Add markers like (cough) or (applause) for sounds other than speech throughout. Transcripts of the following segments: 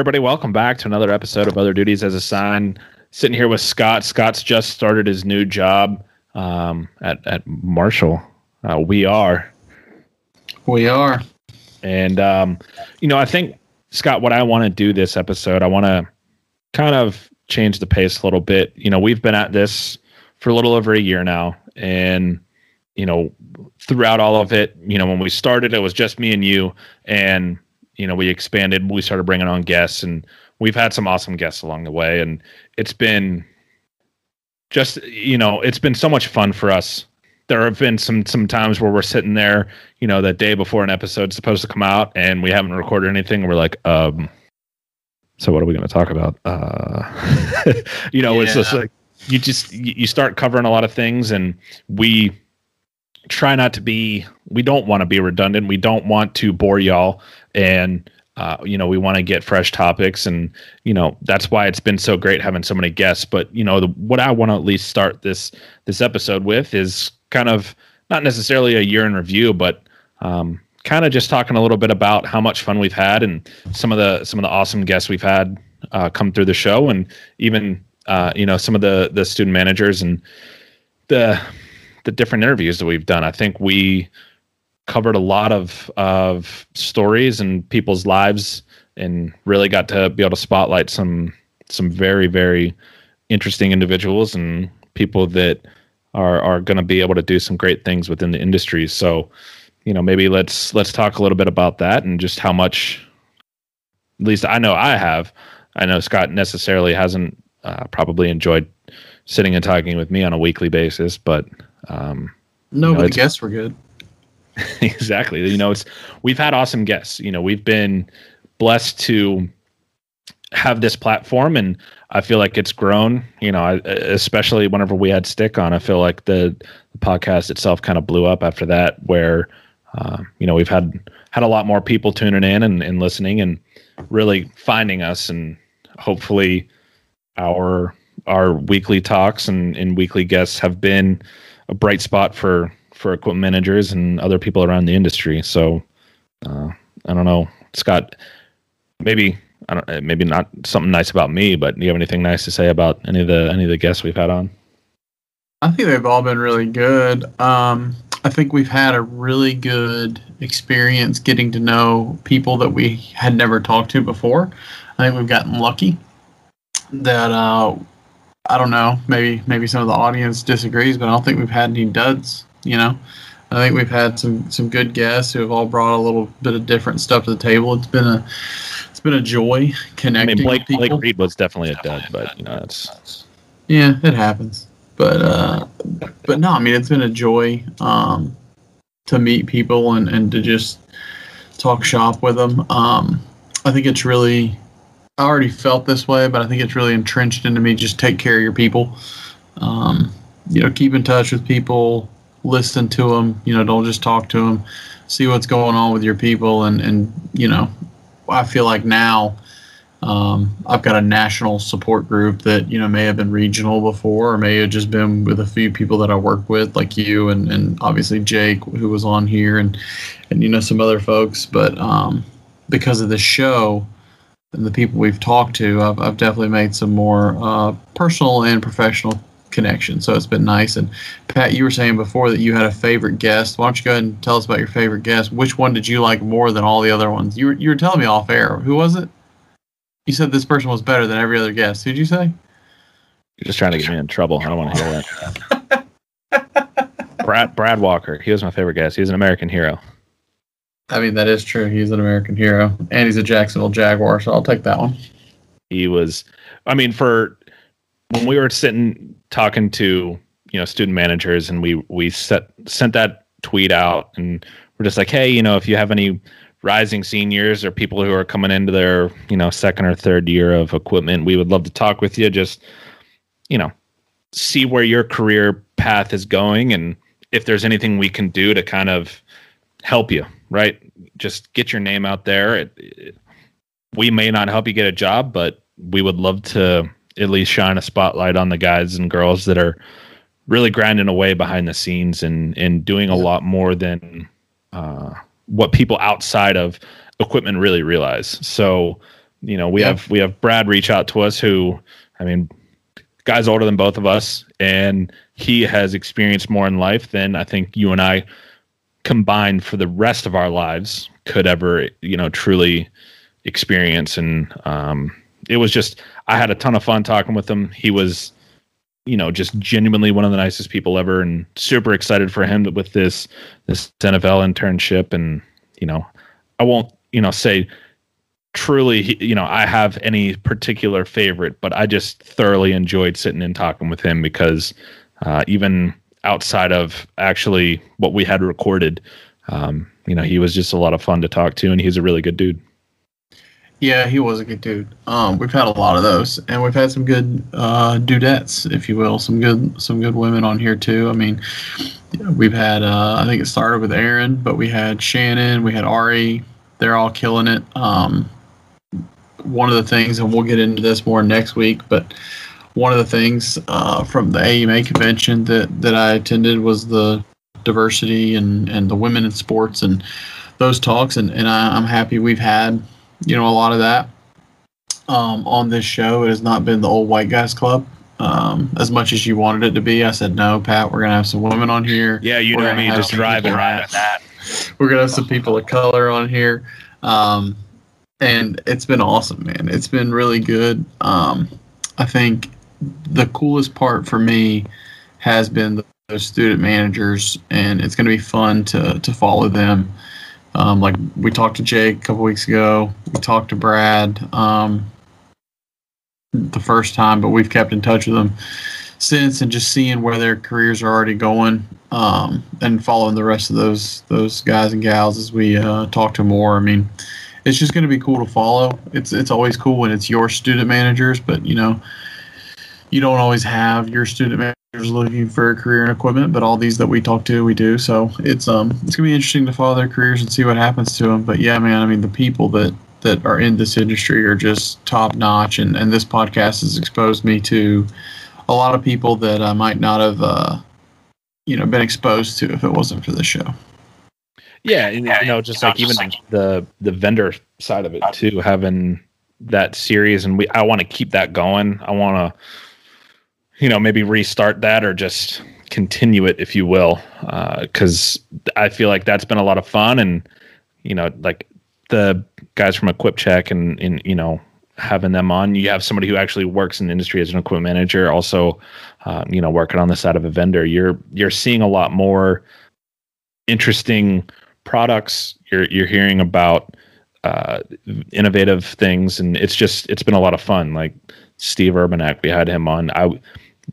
Everybody, welcome back to another episode of Other Duties as Assigned. Sitting here with Scott. Scott's just started his new job um, at at Marshall. Uh, we are, We are. and um, you know, I think Scott, what I want to do this episode, I want to kind of change the pace a little bit. You know, we've been at this for a little over a year now, and you know, throughout all of it, you know, when we started, it was just me and you, and you know, we expanded, we started bringing on guests, and we've had some awesome guests along the way, and it's been just you know, it's been so much fun for us. There have been some some times where we're sitting there, you know, the day before an episode's supposed to come out, and we haven't recorded anything. We're like, um, so what are we going to talk about? Uh, (laughs) you know, it's just like you just you start covering a lot of things, and we try not to be. We don't want to be redundant. We don't want to bore y'all, and uh, you know, we want to get fresh topics, and you know, that's why it's been so great having so many guests. But you know, the, what I want to at least start this this episode with is kind of not necessarily a year in review, but um, kind of just talking a little bit about how much fun we've had and some of the some of the awesome guests we've had uh, come through the show, and even uh, you know some of the the student managers and the the different interviews that we've done. I think we covered a lot of of stories and people's lives, and really got to be able to spotlight some some very very interesting individuals and people that are are going to be able to do some great things within the industry. So, you know, maybe let's let's talk a little bit about that and just how much, at least I know I have. I know Scott necessarily hasn't uh, probably enjoyed sitting and talking with me on a weekly basis, but um, No, You know, but the guests were good. (laughs) exactly. You know, it's we've had awesome guests. You know, we've been blessed to have this platform, and I feel like it's grown. You know, I, especially whenever we had Stick on, I feel like the, the podcast itself kind of blew up after that. Where uh, you know we've had had a lot more people tuning in and, and listening and really finding us, and hopefully our our weekly talks and, and weekly guests have been a bright spot for for equipment managers and other people around the industry. So uh, I don't know, Scott. Maybe I don't. uh, Maybe not something nice about me, but do you have anything nice to say about any of the any of the guests we've had on? I think they've all been really good. Um, I think we've had a really good experience getting to know people that we had never talked to before. I think we've gotten lucky that uh, I don't know. Maybe maybe some of the audience disagrees, but I don't think we've had any duds. You know, I think we've had some some good guests who have all brought a little bit of different stuff to the table. It's been a it's been a joy I connecting. mean, Blake people. Blake Reed was definitely a dud, but you know, it's Yeah, it happens. But uh but no, I mean it's been a joy um to meet people and, and to just talk shop with them. Um I think it's really I already felt this way, but I think it's really entrenched into me just take care of your people. Um you know, keep in touch with people, listen to them, you know, don't just talk to them. See what's going on with your people and and you know, I feel like now um, I've got a national support group that you know may have been regional before, or may have just been with a few people that I work with, like you and, and obviously Jake, who was on here, and and you know some other folks. But um, because of the show and the people we've talked to, I've, I've definitely made some more uh, personal and professional connections. So it's been nice. And Pat, you were saying before that you had a favorite guest. Why don't you go ahead and tell us about your favorite guest? Which one did you like more than all the other ones? You were, you were telling me off air. Who was it? You said this person was better than every other guest. Who'd you say? you're just trying to get me in trouble. I don't want to hear that. (laughs) Brad Brad Walker, he was my favorite guest. He was an American hero. I mean, that is true. He's an American hero, and he's a Jacksonville Jaguar, so I'll take that one. he was i mean for when we were sitting talking to you know student managers and we we set sent that tweet out and we're just like hey you know if you have any rising seniors or people who are coming into their you know second or third year of equipment we would love to talk with you. Just you know see where your career path is going and if there's anything we can do to kind of help you right? Just get your name out there. It, it, we may not help you get a job but we would love to at least shine a spotlight on the guys and girls that are really grinding away behind the scenes and and doing a lot more than uh, what people outside of equipment really realize. So you know, we Yeah. have we have Brad reach out to us who, I mean, guy's older than both of us, and he has experienced more in life than I think you and I combined for the rest of our lives could ever, you know, truly experience. And um, it was just, I had a ton of fun talking with him. He was, you know, just genuinely one of the nicest people ever, and super excited for him with this this NFL internship. And you know, I won't, you know, say truly, you know, I have any particular favorite, but I just thoroughly enjoyed sitting and talking with him because uh, even outside of actually what we had recorded, um, you know, he was just a lot of fun to talk to, and he's a really good dude. Yeah, he was a good dude. Um, we've had a lot of those, and we've had some good uh, dudettes, if you will, some good some good women on here too. I mean, we've had uh, I think it started with Aaron, but we had Shannon, we had Ari. They're all killing it. Um, one of the things, and we'll get into this more next week, but one of the things uh, from the AMA convention that that I attended was the diversity and and the women in sports and those talks, and and I, I'm happy we've had you know a lot of that um, on this show. It has not been the old white guys club um, as much as you wanted it to be. I said no, Pat. We're gonna have some women on here. Yeah, you We're know gonna me, just driving people- that. We're gonna have some people of color on here, um, and it's been awesome, man. It's been really good. Um, I think the coolest part for me has been the, those student managers, and it's going to be fun to to follow them. Um, like we talked to Jake a couple weeks ago. We talked to Brad um, the first time, but we've kept in touch with them since, and just seeing where their careers are already going, um, and following the rest of those those guys and gals as we uh, talk to more. I mean, it's just going to be cool to follow. It's it's always cool when it's your student managers, but you know, you don't always have your student managers looking for a career in equipment. But all these that we talk to, we do. So it's um it's gonna be interesting to follow their careers and see what happens to them. But yeah, man, I mean the people that that are in this industry are just top notch, and and this podcast has exposed me to a lot of people that I might not have uh you know been exposed to if it wasn't for the show. Yeah, and, you know, just like even the the vendor side of it too, having that series, and we I want to keep that going. I want to, you know, maybe restart that or just continue it, if you will, because I feel like that's been a lot of fun, and you know, like the guys from Equip Check and and you know having them on. You have somebody who actually works in the industry as an equipment manager, also, uh, you know, working on the side of a vendor. You're you're seeing a lot more interesting products. You're you're hearing about uh, innovative things, and it's just it's been a lot of fun. Like Steve Urbanek, we had him on. I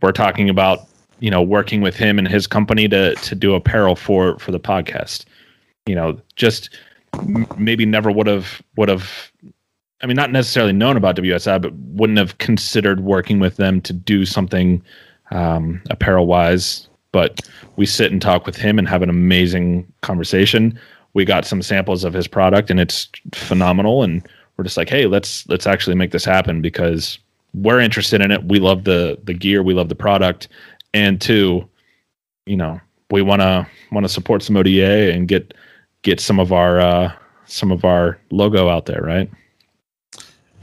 we're talking about you know working with him and his company to to do apparel for for the podcast. You know, just maybe never would have would have. I mean, not necessarily known about WSI, but wouldn't have considered working with them to do something um, apparel wise. But we sit and talk with him and have an amazing conversation. We got some samples of his product and it's phenomenal. And we're just like, hey, let's let's actually make this happen because we're interested in it. We love the the gear, we love the product, and two, you know, we want to want to support some ODA and get get some of our uh, some of our logo out there, right?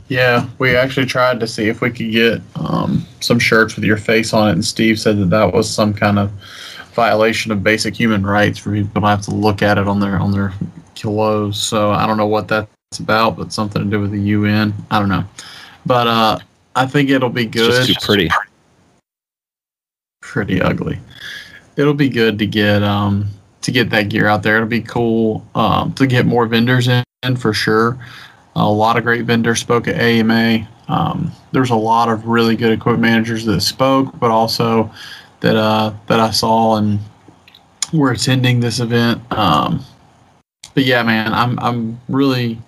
Yeah, we actually tried to see if we could get um, some shirts with your face on it, and Steve said that that was some kind of violation of basic human rights for people to have to look at it on their on their kilos. So I don't know what that's about, but something to do with the UN. I don't know, but uh, I think it'll be It's good. just too pretty. pretty ugly. It'll be good to get um to get that gear out there. It'll be cool um, to get more vendors in, in for sure. A lot of great vendors spoke at AMA. Um, there's a lot of really good equipment managers that spoke, but also that uh, that I saw and were attending this event. Um, but yeah, man, I'm I'm really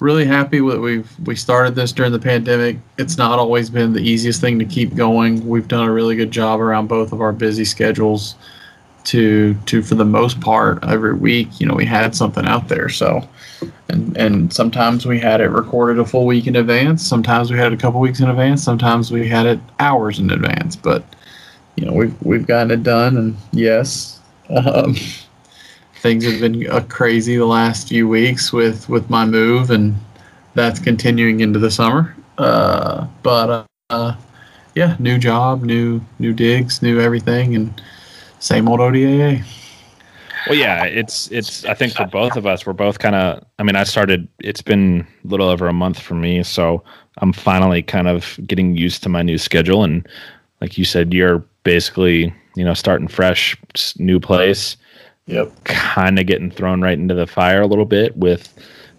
really happy that we've we started this during the pandemic. It's not always been the easiest thing to keep going. We've done a really good job around both of our busy schedules to to for the most part every week, you know, we had something out there. So and and sometimes we had it recorded a full week in advance, sometimes we had it a couple weeks in advance, sometimes we had it hours in advance, but you know, we've we've gotten it done and yes, (laughs) um, things have been uh, crazy the last few weeks with with my move and that's continuing into the summer. Uh, but uh, yeah, new job, new new digs, new everything, and same old ODAA. Well, yeah, it's it's. I think for both of us, we're both kind of. I mean, I started. It's been a little over a month for me, so I'm finally kind of getting used to my new schedule. And like you said, you're basically you know starting fresh, new place. Yep. Kind of getting thrown right into the fire a little bit with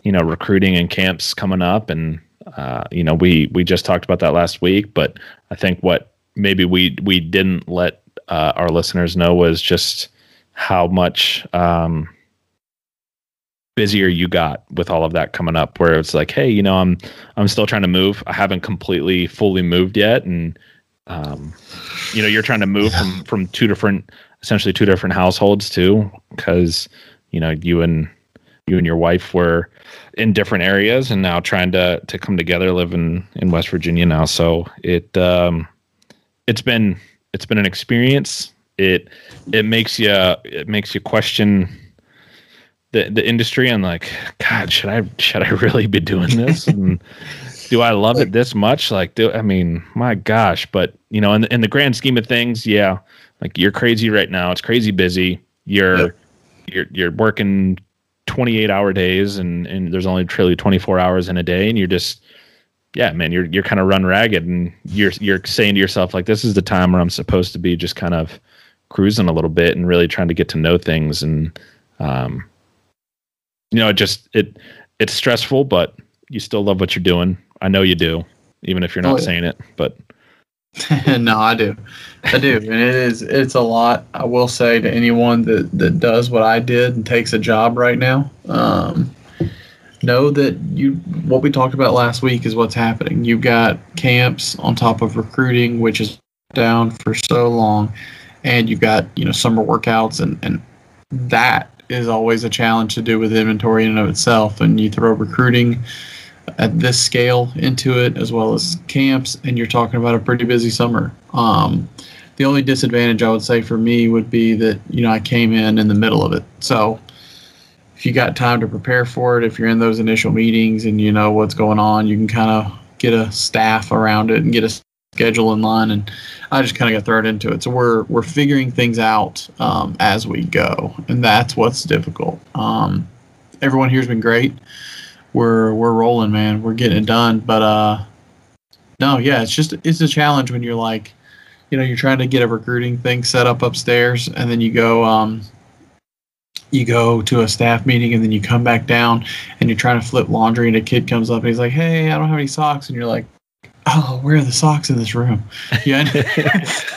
you know recruiting and camps coming up, and uh, you know we we just talked about that last week. But I think what maybe we we didn't let uh, our listeners know was just how much um, busier you got with all of that coming up where it's like hey you know i'm i'm still trying to move i haven't completely fully moved yet and um, you know you're trying to move from from two different essentially two different households too because you know you and you and your wife were in different areas and now trying to to come together live in in west virginia now. So it um it's been it's been an experience. It it makes you it makes you question the the industry and like god should i should i (laughs) really be doing this? (laughs) And do i love it this much? Like do i mean my gosh but you know in the, in the grand scheme of things yeah like you're crazy right now it's crazy busy you're yep. you're you're working 28 hour days and and there's only truly 24 hours in a day and you're just yeah man you're you're kind of run ragged and you're you're saying to yourself like this is the time where i'm supposed to be just kind of cruising a little bit and really trying to get to know things and um, you know it just it it's stressful but you still love what you're doing i know you do even if you're not oh, yeah. saying it but (laughs) no i do. I do and it is it's a lot i will say to anyone that that does what i did and takes a job right now um, know that you what we talked about last week is what's happening. You've got camps on top of recruiting which is down for so long and you've got you know summer workouts and and that is always a challenge to do with inventory in and of itself and you throw recruiting at this scale into it as well as camps and you're talking about a pretty busy summer um, the only disadvantage i would say for me would be that you know i came in in the middle of it so if you got time to prepare for it if you're in those initial meetings and you know what's going on you can kind of get a staff around it and get a schedule in line and I just kind of got thrown into it. So we're we're figuring things out um, as we go, and that's what's difficult. Um, everyone here's been great. We're we're rolling, man. We're getting it done. But uh, no, yeah, it's just it's a challenge when you're like, you know, you're trying to get a recruiting thing set up upstairs, and then you go um, you go to a staff meeting and then you come back down and you're trying to flip laundry and a kid comes up and he's like, Hey, I don't have any socks and you're like, oh, where are the socks in this room? Yeah, (laughs)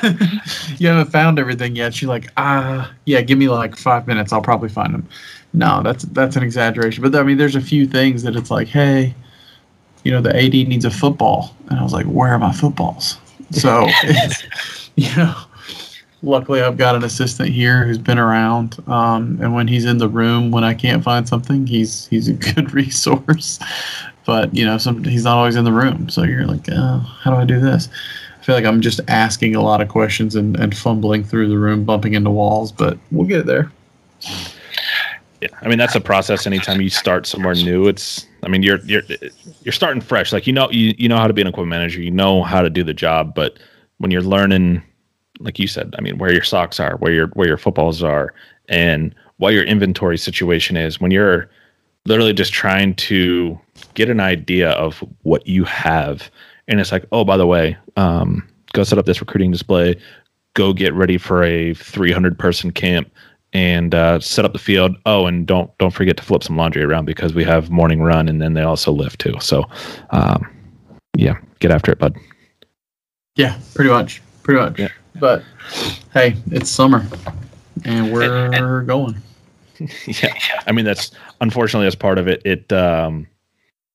(laughs) you haven't found everything yet. She's like, ah, yeah, give me like five minutes. I'll probably find them. No, that's that's an exaggeration. But I mean, there's a few things that it's like, hey, you know, the AD needs a football, and I was like, where are my footballs? So, (laughs) you know, luckily I've got an assistant here who's been around, um, and when he's in the room when I can't find something, he's he's a (laughs) good resource but you know, some he's not always in the room. So you're like, oh, how do I do this? I feel like I'm just asking a lot of questions and, and fumbling through the room, bumping into walls, but we'll get there. Yeah, I mean that's a process. Anytime you start somewhere new, it's I mean you're you're you're starting fresh. Like you know you you know how to be an equipment manager, you know how to do the job, but when you're learning, like you said, I mean where your socks are, where your where your footballs are, and what your inventory situation is, when you're literally just trying to get an idea of what you have. And it's like, oh, by the way, um, go set up this recruiting display, go get ready for a 300 person camp and uh, set up the field. Oh, and don't don't forget to flip some laundry around because we have morning run and then they also lift too. So, um, yeah, get after it, bud. Yeah, pretty much, pretty much. Yeah. But hey, it's summer, and we're and, and, going. (laughs) Yeah, I mean that's unfortunately that's part of it. It um,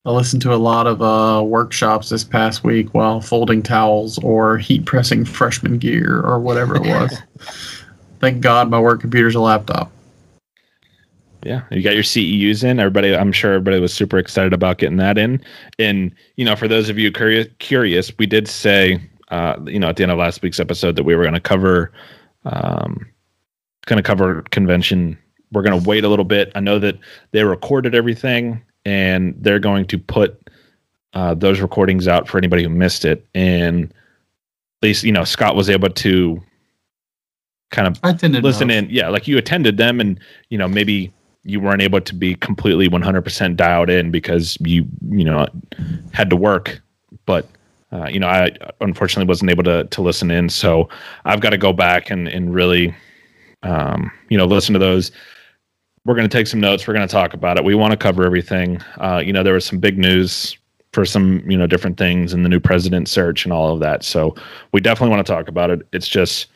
I listened to a lot of uh, workshops this past week while folding towels or heat pressing (laughs) freshman gear or whatever it was. (laughs) Thank God my work computer's a laptop. Yeah, you got your CEUs in. Everybody, I'm sure everybody was super excited about getting that in. And you know, for those of you curious, curious we did say, uh, you know, at the end of last week's episode that we were going to cover, um, going to cover convention. We're going to wait a little bit. I know that they recorded everything and they're going to put uh, those recordings out for anybody who missed it, and at least you know Scott was able to kind of listen in. Yeah, like you attended them, and you know maybe you weren't able to be completely 100% dialed in because you you know had to work, but. Uh, you know, I unfortunately wasn't able to to listen in, so I've got to go back and and really, um, you know, listen to those. We're going to take some notes. We're going to talk about it. We want to cover everything. Uh, you know, there was some big news for some you know different things in the new president search and all of that. So we definitely want to talk about it. It's just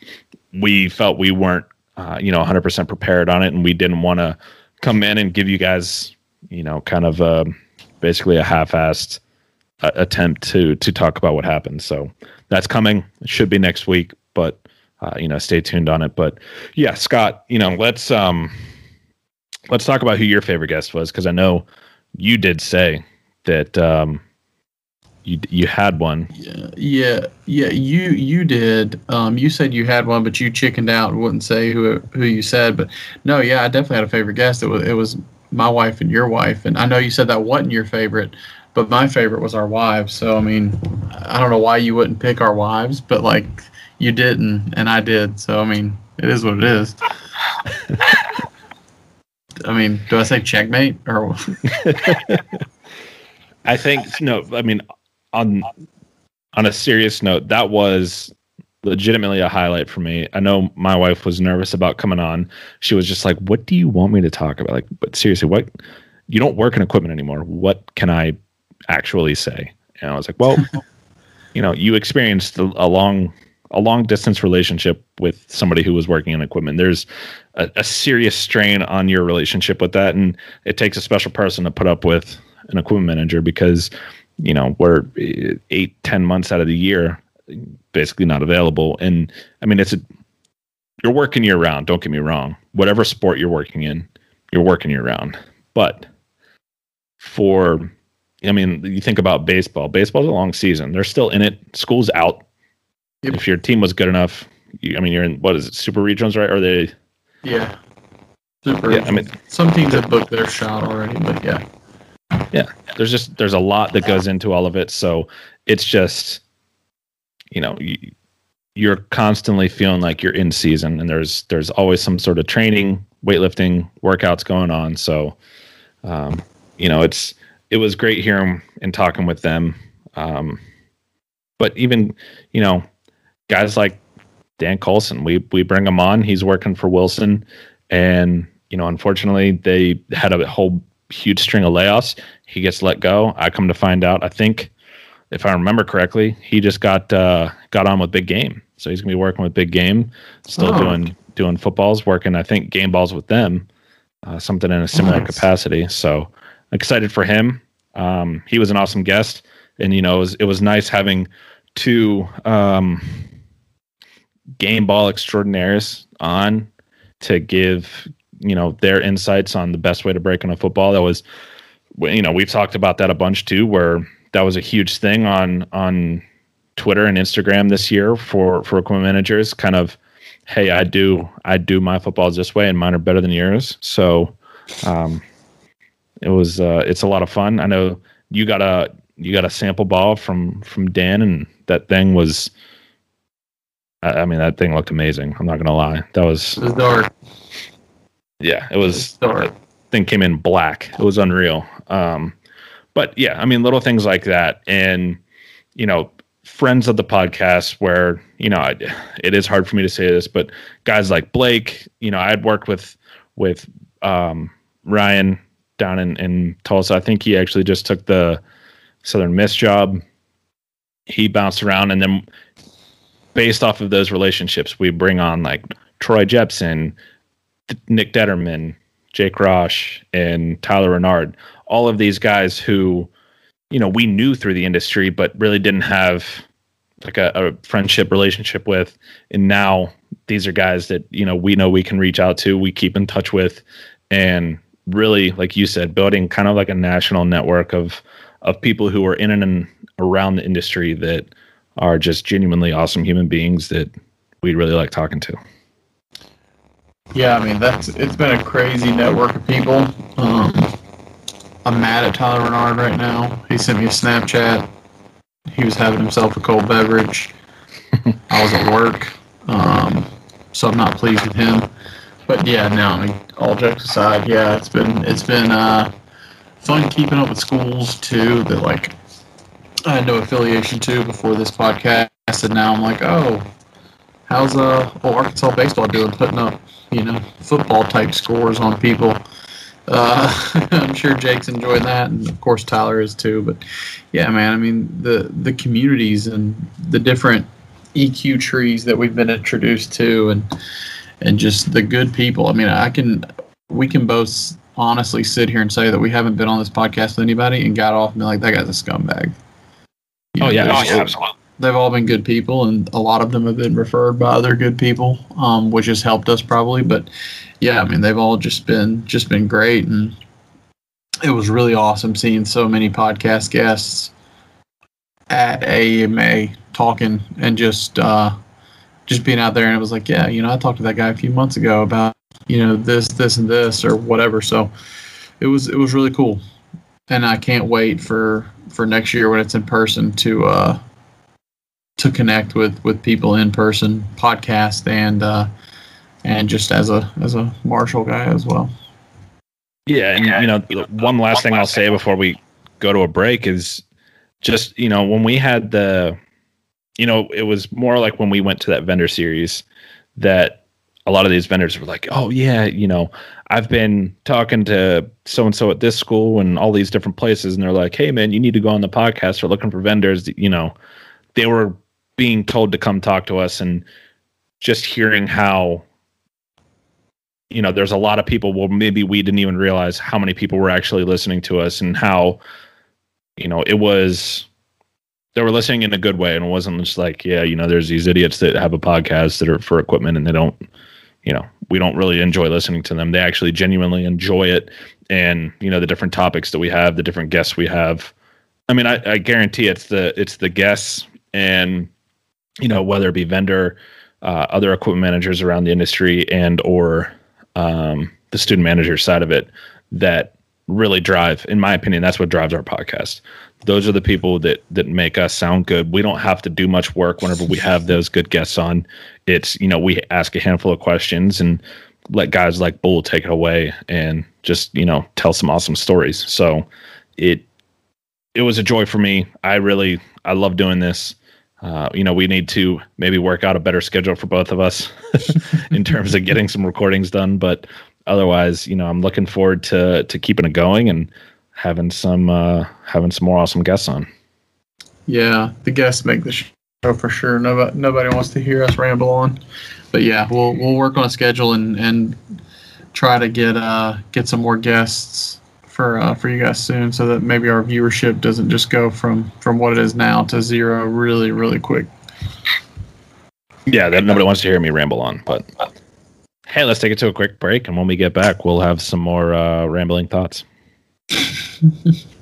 we felt we weren't uh, you know 100% prepared on it, and we didn't want to come in and give you guys you know kind of uh, basically a half-assed uh, attempt to to talk about what happened. So that's coming. It should be next week, but uh, you know, stay tuned on it. But yeah, Scott, you know, let's um let's talk about who your favorite guest was because I know you did say that um you you had one. Yeah, yeah, yeah. You you did. Um, you said you had one, but you chickened out and wouldn't say who who you said. But no, yeah, I definitely had a favorite guest. It was it was my wife and your wife. And I know you said that wasn't your favorite, but my favorite was our wives. So I mean, I don't know why you wouldn't pick our wives, but like you didn't, and I did. So I mean, it is what it is. I mean, do I say checkmate or? (laughs) I think no. I mean, on on a serious note, that was legitimately a highlight for me. I know my wife was nervous about coming on. She was just like, "What do you want me to talk about?" Like, but seriously, what? You don't work in equipment anymore. What can I actually say? And I was like, "Well, (laughs) you know, you experienced a, long a long distance relationship with somebody who was working in equipment. There's a, a serious strain on your relationship with that, and it takes a special person to put up with an equipment manager because you know we're eh, eight ten months out of the year basically not available and i mean it's a you're working year round don't get me wrong whatever sport you're working in you're working year round but for i mean you think about baseball baseball's a long season they're still in it school's out Yep. if your team was good enough you, i mean you're in what is it super regionals right are they Yeah. Super. Yeah, I mean- some teams have booked their shot already, but yeah. There's just there's a lot that goes into all of it. So it's just you know you, you're constantly feeling like you're in season and there's there's always some sort of training weightlifting workouts going on. So um, you know it's it was great hearing and talking with them. Um, but even you know guys like dan colson we we bring him on. He's working for wilson. And you know unfortunately they had a whole huge string of layoffs he gets let go. I come to find out, I think, if I remember correctly, he just got uh, got on with Big Game, so he's gonna be working with Big Game, still Oh. doing doing footballs, working I think game balls with them, uh, something in a similar Nice. capacity. So excited for him. Um, he was an awesome guest, and you know it was it was nice having two um, game ball extraordinaires on to give you know their insights on the best way to break on a football. That was you know we've talked about that a bunch too where that was a huge thing on on twitter and instagram this year for for equipment managers kind of hey i do i do my footballs this way and mine are better than yours so um it was uh it's a lot of fun i know you got a you got a sample ball from from dan and that thing was i, I mean that thing looked amazing i'm not gonna lie that was It was dark. Yeah it was thing came in black. It was unreal. Um, but yeah, I mean, little things like that, and you know, friends of the podcast where you know I, it is hard for me to say this, but guys like Blake, you know, I had worked with with um, Ryan down in, in Tulsa. I think he actually just took the Southern Miss job. He bounced around, and then based off of those relationships, we bring on like Troy Jepson, Nick Detterman, Jake Rosh, and Tyler Renard. All of these guys who, you know, we knew through the industry, but really didn't have like a, a friendship relationship with. And now these are guys that, you know, we know we can reach out to, we keep in touch with, and really, like you said, building kind of like a national network of of people who are in and around the industry that are just genuinely awesome human beings that we really like talking to. Yeah, I mean that's it's been a crazy network of people. Um, I'm mad at Tyler Renard right now. He sent me a Snapchat. He was having himself a cold beverage. (laughs) I was at work, um, so I'm not pleased with him. But yeah, no, I mean, all jokes aside, yeah, it's been it's been uh, fun keeping up with schools too that like I had no affiliation to before this podcast, and now I'm like, oh, how's uh well, Arkansas baseball doing? Putting up you know football type scores on people. Uh, (laughs) I'm sure Jake's enjoying that, and of course Tyler is too. But yeah, man, I mean the the communities and the different EQ trees that we've been introduced to, and and just the good people. I mean, I can we can both honestly sit here and say that we haven't been on this podcast with anybody and got off and be like, that guy's a scumbag. You oh, know, yeah, oh, yeah, absolutely. They've all been good people, and a lot of them have been referred by other good people, um, which has helped us probably. But yeah, I mean, they've all just been just been great, and it was really awesome seeing so many podcast guests at AMA talking and just uh, just being out there. And it was like, yeah, you know, I talked to that guy a few months ago about you know this, this, and this, or whatever. So it was it was really cool, and I can't wait for for next year when it's in person to uh, to connect with with people in person, podcast, and uh, and just as a as a Marshall guy as well. Yeah, and you know, one last thing I'll say before we go to a break is just you know when we had the you know it was more like when we went to that vendor series that a lot of these vendors were like oh yeah you know i've been talking to so and so at this school and all these different places and they're like hey man you need to go on the podcast or looking for vendors you know they were being told to come talk to us and just hearing how you know there's a lot of people well maybe we didn't even realize how many people were actually listening to us and how you know, it was they were listening in a good way and it wasn't just like, yeah, you know, there's these idiots that have a podcast that are for equipment and they don't, you know, we don't really enjoy listening to them. They actually genuinely enjoy it and, you know, the different topics that we have, the different guests we have. I mean, I, I guarantee it's the it's the guests and you know, whether it be vendor, uh, other equipment managers around the industry and or um, the student manager side of it that really drive in my opinion that's what drives our podcast. Those are the people that that make us sound good. We don't have to do much work whenever we have those good guests on. It's you know we ask a handful of questions and let guys like bull take it away and just you know tell some awesome stories. So it it was a joy for me. I really i love doing this uh, you know we need to maybe work out a better schedule for both of us (laughs) in terms of getting some recordings done but otherwise, you know, I'm looking forward to to keeping it going and having some uh, having some more awesome guests on. Yeah, the guests make the show for sure. Nobody nobody wants to hear us ramble on, but yeah, we'll we'll work on a schedule and and try to get uh get some more guests for uh, for you guys soon, so that maybe our viewership doesn't just go from from what it is now to zero really really quick. Yeah, that nobody wants to hear me ramble on, but Hey, let's take it to a quick break, and when we get back, we'll have some more uh, rambling thoughts. (laughs)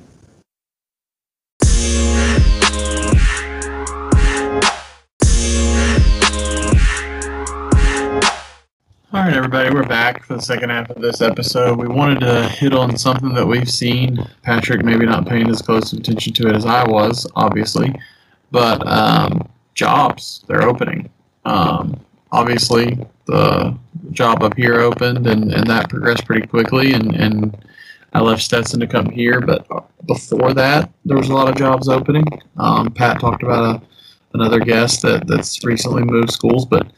All right, everybody, we're back for the second half of this episode. We wanted to hit on something that we've seen. Patrick maybe not paying as close attention to it as I was, obviously, but um, jobs they're opening. Um, obviously, the job up here opened, and, and that progressed pretty quickly. And, and I left Stetson to come here, but before that, there was a lot of jobs opening. Um, Pat talked about a, another guest that, that's recently moved schools, but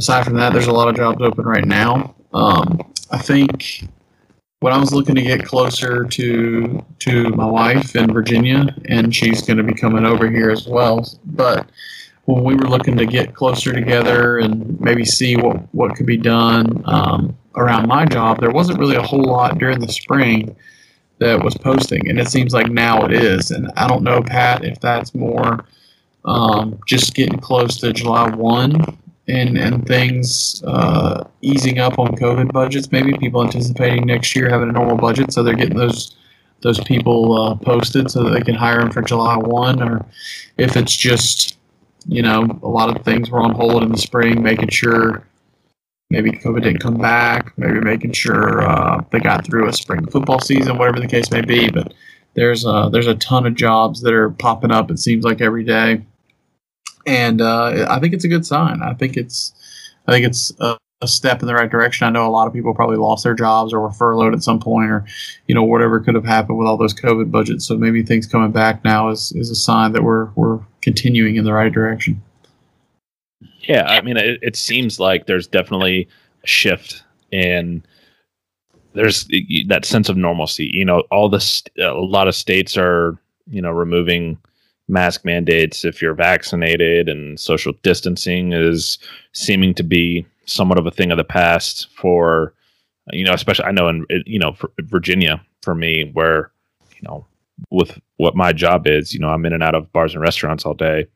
aside from that, there's a lot of jobs open right now. Um, I think when I was looking to get closer to to my wife in Virginia, and she's going to be coming over here as well, but when we were looking to get closer together and maybe see what, what could be done um, around my job, there wasn't really a whole lot during the spring that was posting, and it seems like now it is. And I don't know, Pat, if that's more um, just getting close to July 1 and, and things uh, easing up on COVID budgets, maybe people anticipating next year having a normal budget, so they're getting those those people uh, posted so that they can hire them for July 1, or if it's just you know, a lot of things were on hold in the spring, making sure maybe COVID didn't come back, maybe making sure uh, they got through a spring football season, whatever the case may be. But there's a, there's a ton of jobs that are popping up. It seems like every day, and uh, I think it's a good sign. I think it's I think it's a, a, step in the right direction. I know a lot of people probably lost their jobs or were furloughed at some point, or you know whatever could have happened with all those COVID budgets. So maybe things coming back now is is a sign that we're we're continuing in the right direction. Yeah, I mean, it, it seems like there's definitely a shift in there's that sense of normalcy. You know, all the a lot of states are you know removing mask mandates if you're vaccinated, and social distancing is seeming to be somewhat of a thing of the past for you know, especially I know in you know Virginia for me where you know with what my job is, you know, I'm in and out of bars and restaurants all day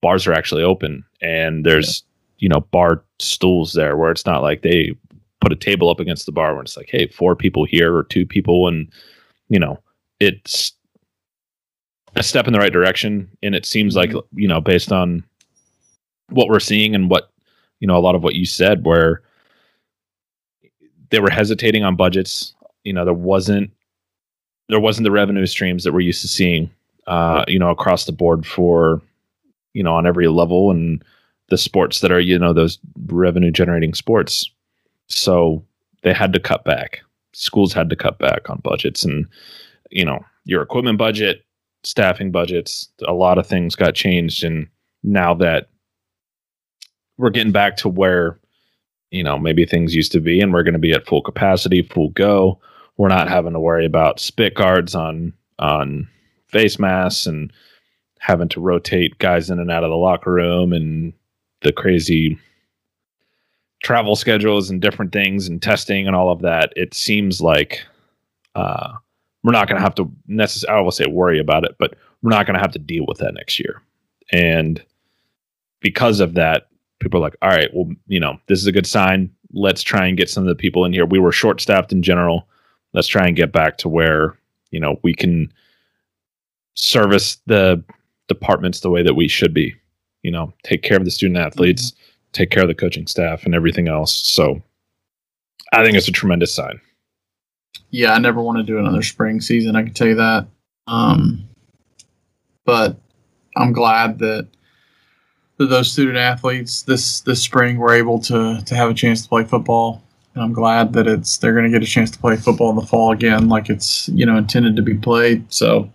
bars are actually open and there's yeah. you know bar stools there where it's not like they put a table up against the bar where it's like hey four people here or two people and you know it's a step in the right direction and it seems mm-hmm. like you know based on what we're seeing and what you know a lot of what you said where they were hesitating on budgets you know there wasn't there wasn't the revenue streams that we're used to seeing uh, you know across the board for you know on every level and the sports that are you know those revenue generating sports so they had to cut back schools had to cut back on budgets and you know your equipment budget staffing budgets a lot of things got changed and now that we're getting back to where you know maybe things used to be and we're going to be at full capacity full go we're not having to worry about spit guards on on face masks and having to rotate guys in and out of the locker room and the crazy travel schedules and different things and testing and all of that, it seems like uh, we're not going to have to necessarily, I will say worry about it, but we're not going to have to deal with that next year. And because of that, people are like, all right, well, you know, this is a good sign. Let's try and get some of the people in here. We were short staffed in general. Let's try and get back to where, you know, we can service the departments the way that we should be. You know, take care of the student athletes, mm-hmm. take care of the coaching staff, and everything else. So, I think it's a tremendous sign. Yeah, I never want to do another spring season. I can tell you that. Um, but I'm glad that those student athletes this this spring were able to to have a chance to play football. And I'm glad that it's they're going to get a chance to play football in the fall again, like it's you know intended to be played. So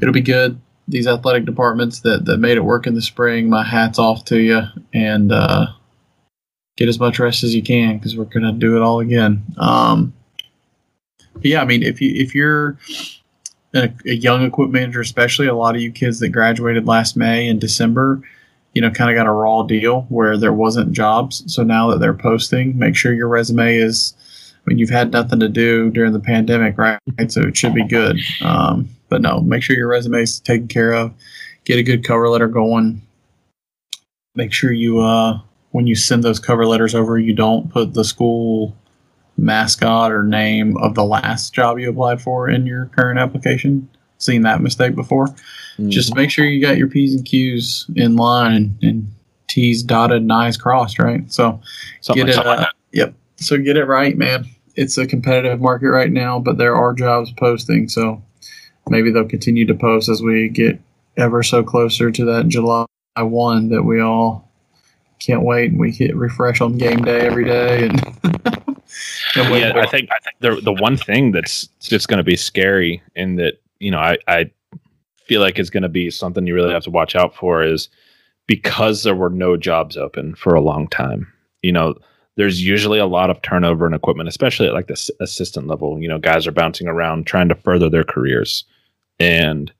it'll be good these athletic departments that, that made it work in the spring. My hat's off to you, and uh, get as much rest as you can because we're gonna do it all again. Um, yeah, I mean, if you if you're a, a, young equipment manager, especially a lot of you kids that graduated last May and December, you know, kind of got a raw deal where there wasn't jobs. So now that they're posting, make sure your resume is. I mean, you've had nothing to do during the pandemic, right? So it should be good. Um, but no, make sure your resume is taken care of. Get a good cover letter going. Make sure you, uh, when you send those cover letters over, you don't put the school mascot or name of the last job you applied for in your current application. Seen that mistake before. Mm-hmm. Just make sure you got your P's and Q's in line and, and T's dotted and I's crossed, right? So something get it. Uh, yep. So get it right, man. It's a competitive market right now, but there are jobs posting. So maybe they'll continue to post as we get ever so closer to that July one that we all can't wait and we hit refresh on game day every day and, (laughs) yeah, I think I think the the one thing that's just going to be scary and that you know I I feel like is going to be something you really have to watch out for is because there were no jobs open for a long time. You know, there's usually a lot of turnover in equipment, especially at like the assistant level. You know, guys are bouncing around trying to further their careers, and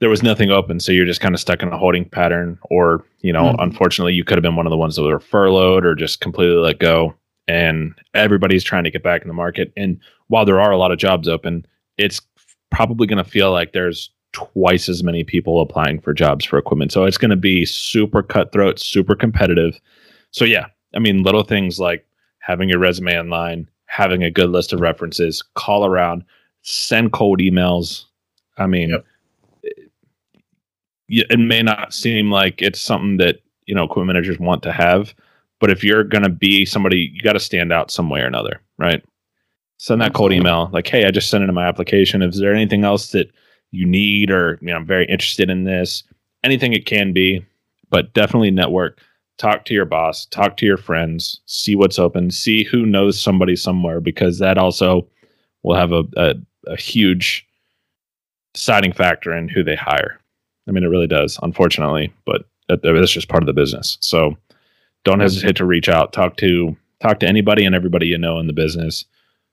there was nothing open, so you're just kind of stuck in a holding pattern. Or you know, mm-hmm. unfortunately, you could have been one of the ones that were furloughed or just completely let go. And everybody's trying to get back in the market. And while there are a lot of jobs open, it's probably going to feel like there's twice as many people applying for jobs for equipment. So it's going to be super cutthroat, super competitive. So yeah, I mean, little things like having your resume online, having a good list of references, call around, send cold emails. I mean, yep. it, it may not seem like it's something that you know equipment managers want to have, But if you're going to be somebody, you got to stand out some way or another, right? Send that cold email like, hey, I just sent in my application. Is there anything else that you need or, you know, I'm very interested in this? Anything it can be, but definitely network. Talk to your boss, talk to your friends, see what's open, see who knows somebody somewhere, because that also will have a, a, a huge deciding factor in who they hire. I mean, it really does, unfortunately, but uh, that's just part of the business. So don't hesitate to reach out, talk to talk to anybody and everybody you know in the business.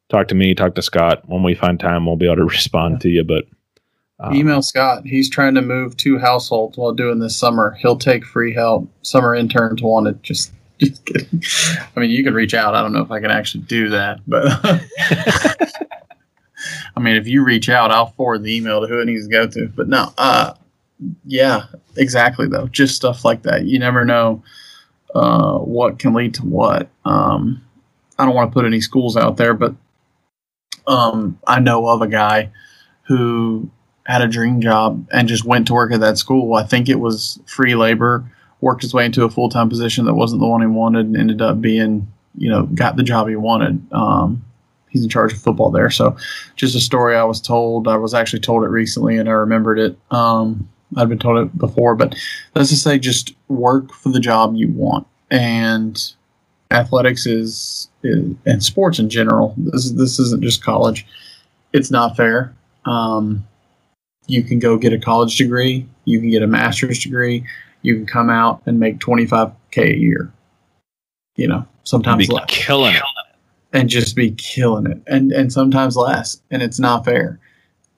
Talk to me, talk to Scott. When we find time, we'll be able to (laughs) respond to you. But um, email Scott. He's trying to move two households while doing this summer. He'll take free help. Summer interns want it. Just, (laughs) just kidding. I mean, you can reach out. I don't know if I can actually do that, but (laughs) I mean, if you reach out, I'll forward the email to who it needs to go to. But no, uh, yeah, exactly though. Just stuff like that. You never know uh, what can lead to what. Um, I don't want to put any schools out there, but um, I know of a guy who had a dream job and just went to work at that school. I think it was free labor, worked his way into a full time position that wasn't the one he wanted, and ended up being, you know, got the job he wanted. Um, he's in charge of football there. So, just a story I was told. I was actually told it recently, and I remembered it. Um, I'd been told it before, but let's just say just work for the job you want. And athletics is, is and sports in general. This this isn't just college. It's not fair. Um, you can go get a college degree, you can get a master's degree, you can come out and make 25k a year. You know, sometimes be less. killing it, and just be killing it, and and sometimes less, and it's not fair.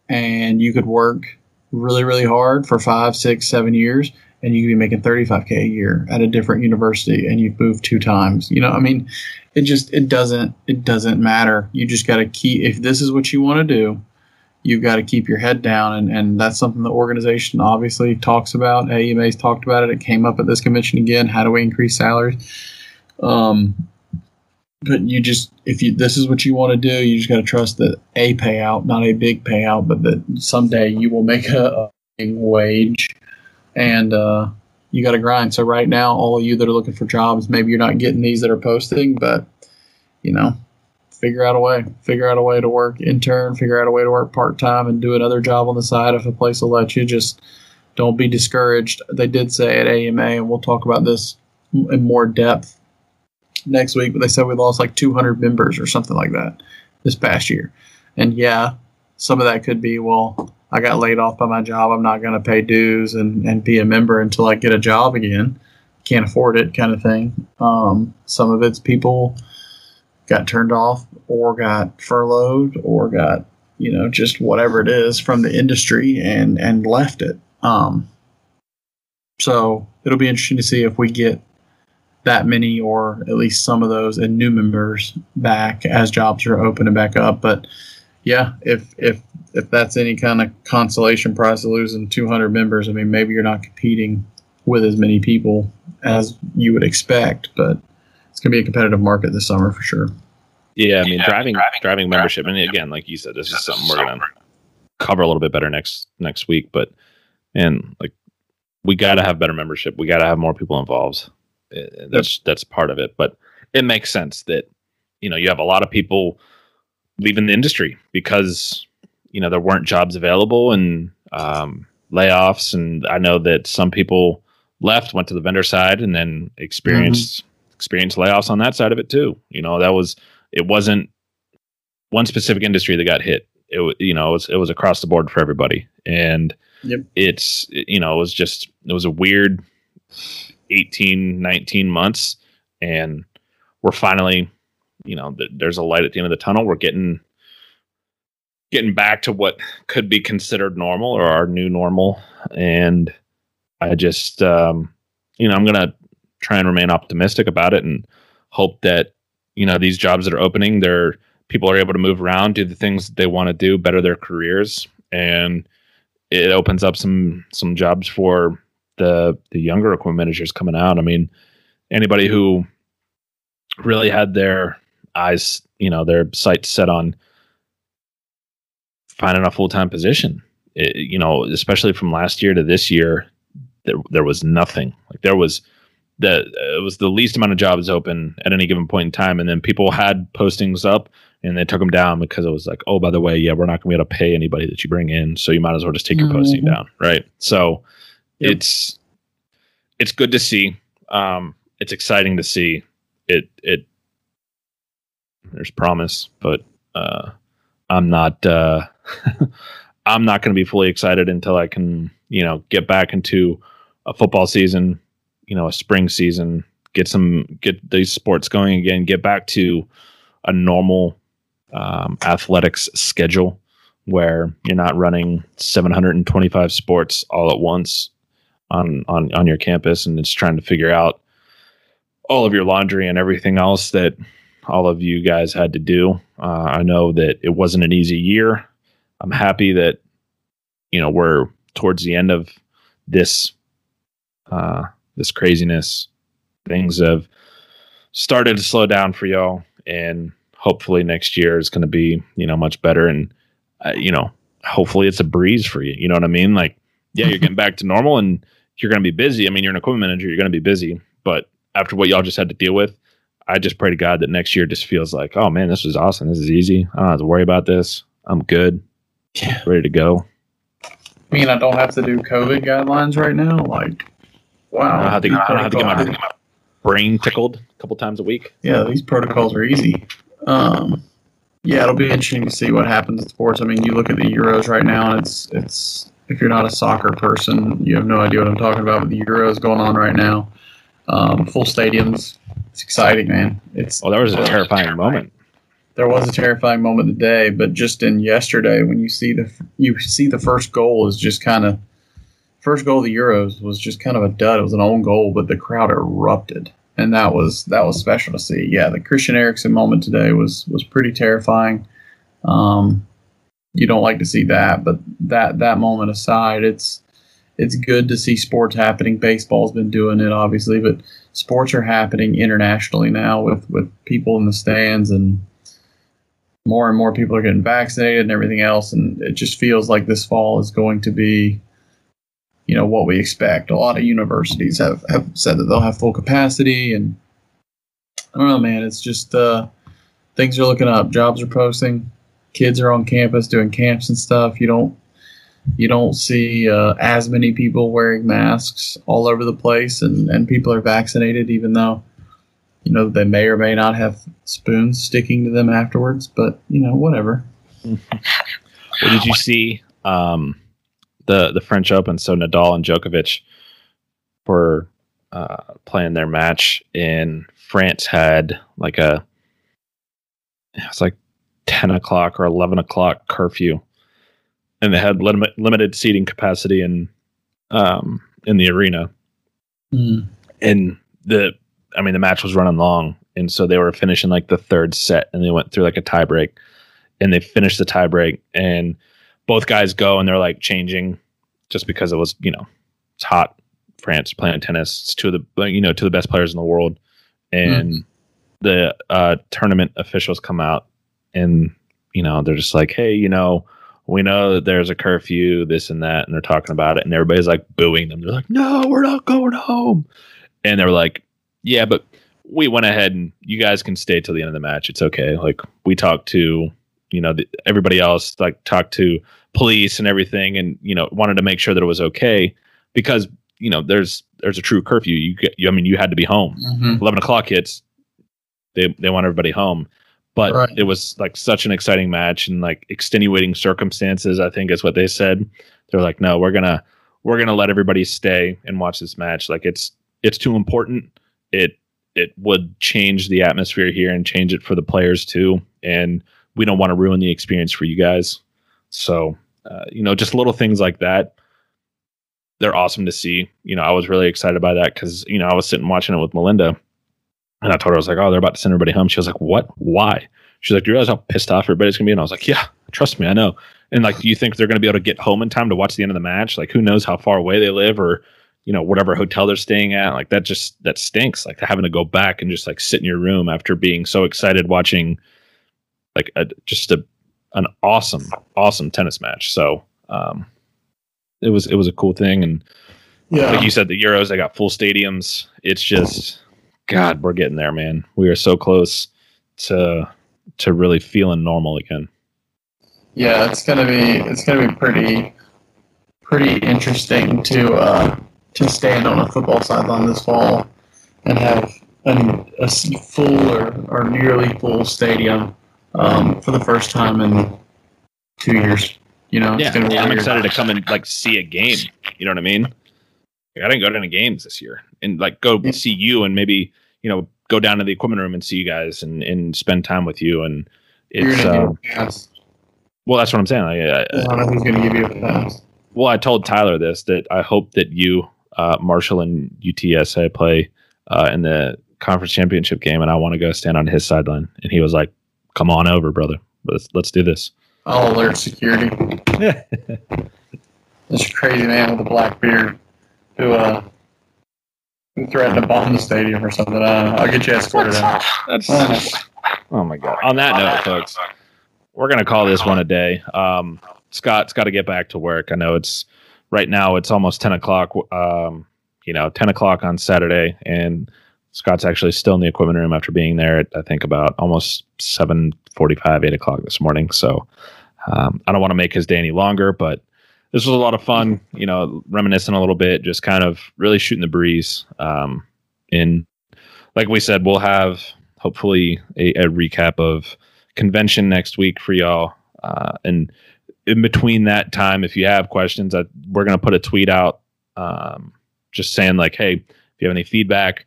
And you could work really really hard for five, six, seven years, and you be making 35k a year at a different university, and you've moved two times. You know, I mean, it just it doesn't it doesn't matter. You just got to keep if this is what you want to do you've got to keep your head down. And, and that's something the organization obviously talks about. AEMA's talked about it. It came up at this convention again. How do we increase salaries? Um, but you just, if you, this is what you want to do, you just got to trust that a payout, not a big payout, but that someday you will make a, a wage and, uh, you got to grind. So right now, all of you that are looking for jobs, maybe you're not getting these that are posting, but you know, figure out a way. Figure out a way to work intern. Figure out a way to work part time and do another job on the side if a place will let you. Just don't be discouraged. They did say at AEMA and we'll talk about this in more depth next week. But they said we lost like 200 members or something like that this past year. And yeah, some of that could be well, I got laid off by my job. I'm not going to pay dues and, and be a member until I get a job again. Can't afford it, kind of thing. Um, some of it's people got turned off or got furloughed or got you know just whatever it is from the industry and and left it um so it'll be interesting to see if we get that many or at least some of those and new members back as jobs are opening back up but yeah if if if that's any kind of consolation prize of losing 200 members i mean maybe you're not competing with as many people as you would expect but it's going to be a competitive market this summer for sure. Yeah, I mean, yeah, driving, driving, driving membership, and again, like you said, this is something we're going to cover a little bit better next next week. But and like, we got to have better membership. We got to have more people involved. Uh, that's that's part of it. But it makes sense that you know you have a lot of people leaving the industry because you know there weren't jobs available and um, layoffs, and I know that some people left, went to the vendor side, and then experienced experienced layoffs on that side of it too. You know, that was it wasn't one specific industry that got hit. It you know it was it was across the board for everybody, and yep. it's you know it was just it was a weird 18, 19 months, and we're finally you know th- there's a light at the end of the tunnel. We're getting getting back to what could be considered normal or our new normal, and I just um, you know I'm gonna try and remain optimistic about it and hope that you know these jobs that are opening they're people are able to move around do the things that they want to do better their careers and it opens up some some jobs for the the younger equipment managers coming out i mean anybody who really had their eyes you know their sights set on finding a full-time position it, you know especially from last year to this year there, there was nothing like there was the it was the least amount of jobs open at any given point in time, and then people had postings up and they took them down because it was like, oh, by the way, yeah, we're not going to be able to pay anybody that you bring in, so you might as well just take your Mm-hmm. posting down, right? So It's it's good to see. Um, it's exciting to see. It it there's promise, but uh, I'm not uh, (laughs) I'm not going to be fully excited until I can you know get back into a football season, you know, a spring season, get some get these sports going again, get back to a normal um, athletics schedule where you're not running 725 sports all at once on on on your campus and it's trying to figure out all of your laundry and everything else that all of you guys had to do. Uh, I know that it wasn't an easy year. I'm happy that you know we're towards the end of this uh, this craziness. Things have started to slow down for y'all, and hopefully next year is going to be you know much better. And uh, you know, hopefully it's a breeze for you. You know what I mean? Like, yeah, you're (laughs) getting back to normal, and you're going to be busy. I mean, you're an equipment manager. You're going to be busy, but after what y'all just had to deal with, I just pray to God that next year just feels like, oh man, this was awesome. This is easy. I don't have to worry about this. I'm good, Yeah. ready to go. I mean, I don't have to do COVID guidelines right now. Like, wow. I don't have to, I don't have to get my, get (laughs) my brain tickled a couple times a week. yeah, these protocols are easy. Um, yeah, it'll be interesting to see what happens in sports. I mean, you look at the Euros right now, and it's it's if you're not a soccer person, you have no idea what I'm talking about. But the Euros going on right now, um, full stadiums. It's exciting, man. It's Oh, that was a terrifying moment. there was a terrifying moment today, but just in yesterday, when you see the you see the first goal is just kind of first goal of the Euros was just kind of a dud. It was an own goal, but the crowd erupted, and that was that was special to see. Yeah, the Christian Eriksen moment today was was pretty terrifying. Um, you don't like to see that, but that that moment aside, it's it's good to see sports happening. Baseball's been doing it, obviously, but sports are happening internationally now with with people in the stands and more and more people are getting vaccinated and everything else and it just feels like this fall is going to be you know what we expect. A lot of universities have, have said that they'll have full capacity and i don't know man it's just uh, things are looking up. Jobs are posting kids are on campus doing camps and stuff you don't you don't see uh, as many people wearing masks all over the place and, and people are vaccinated even though you know they may or may not have spoons sticking to them afterwards but you know whatever (laughs) What did you see? Um, the the French Open. So Nadal and Djokovic were uh, playing their match, and France had like a it was like ten o'clock or eleven o'clock curfew, and they had limit, limited seating capacity in um, in the arena. And the I mean the match was running long, and so they were finishing like the third set, and they went through like a tiebreak. And they finished the tiebreak and both guys go and they're like changing, just because it was you know it's hot. France playing tennis, it's two of the you know two of the best players in the world, and the uh, tournament officials come out, and you know they're just like, hey, you know. We know that there's a curfew, this and that, and they're talking about it, and everybody's like booing them. They're like, "No, we're not going home." and they're like, "Yeah, but we went ahead and you guys can stay till the end of the match. It's okay." Like we talked to, you know, the, everybody else, like talked to police and everything, and you know, wanted to make sure that it was okay because you know, there's there's a true curfew. You, get, you I mean, you had to be home. Mm-hmm. Eleven o'clock hits. They they want everybody home. But Right. it was like such an exciting match and like extenuating circumstances. I think is what they said. They're like, no, we're gonna we're gonna let everybody stay and watch this match. Like it's it's too important. It it would change the atmosphere here and change it for the players too. And we don't want to ruin the experience for you guys. So uh, you know, just little things like that. They're awesome to see. You know, I was really excited by that because you know I was sitting watching it with Melinda, and I told her I was like, "Oh, they're about to send everybody home." She was like, "What? Why?" She's like, "Do you realize how pissed off everybody's gonna be?" And I was like, "Yeah, trust me, I know." And like, do you think they're gonna be able to get home in time to watch the end of the match? Like, who knows how far away they live, or you know, whatever hotel they're staying at? Like, that just that stinks. Like having to go back and just like sit in your room after being so excited watching, like, a, just a an awesome, awesome tennis match. So, um, it was it was a cool thing, and Yeah. Like you said, the Euros, they got full stadiums. It's just, God, we're getting there, man. We are so close to to really feeling normal again. Yeah, it's gonna be it's gonna be pretty pretty interesting to uh, to stand on a football sideline this fall and have an, a full or, or nearly full stadium um, for the first time in two years. You know, it's Yeah, I'm excited to come and like see a game. You know what I mean? I didn't go to any games this year, and like go Yeah. see you, and maybe you know go down to the equipment room and see you guys, and and spend time with you. And it's uh, give a pass. well, that's what I'm saying. Like, I, know who's gonna give you a pass. well, I told Tyler this that I hope that you, uh, Marshall, and UTSA play uh, in the conference championship game, and I want to go stand on his sideline. And he was like, "Come on over, brother. Let's let's do this." I'll alert security. (laughs) This crazy man with a black beard who uh who threatened to bomb the stadium or something. Uh, I'll get you escorted out. That's Uh, oh my god. On that note, folks, we're gonna call this one a day. Um, Scott's got to get back to work. I know it's right now. It's almost ten o'clock. Um, you know, ten o'clock on Saturday, and Scott's actually still in the equipment room after being there at I think about almost seven forty-five, eight o'clock this morning. So um, I don't want to make his day any longer, but this was a lot of fun. You know, reminiscing a little bit, just kind of really shooting the breeze. Um, in like we said, we'll have hopefully a, a recap of convention next week for y'all. Uh, and in between that time, if you have questions, I, we're going to put a tweet out um, just saying, like, hey, if you have any feedback,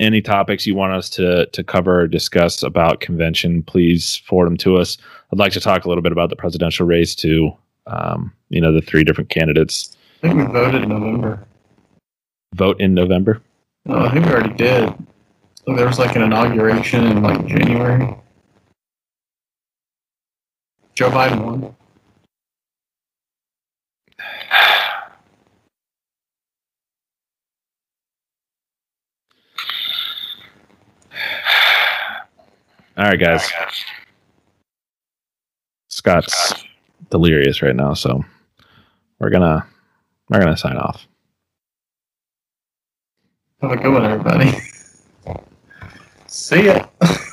any topics you want us to, to cover or discuss about convention, please forward them to us. I'd like to talk a little bit about the presidential race too. Um, you know, the three different candidates I think we voted in November. vote in November. No, I think we already did. So there was like an inauguration in like January. Joe Biden won. All right, guys. Scott's delirious right now, so we're gonna we're gonna sign off. Have a good one, everybody. (laughs) See ya. (laughs)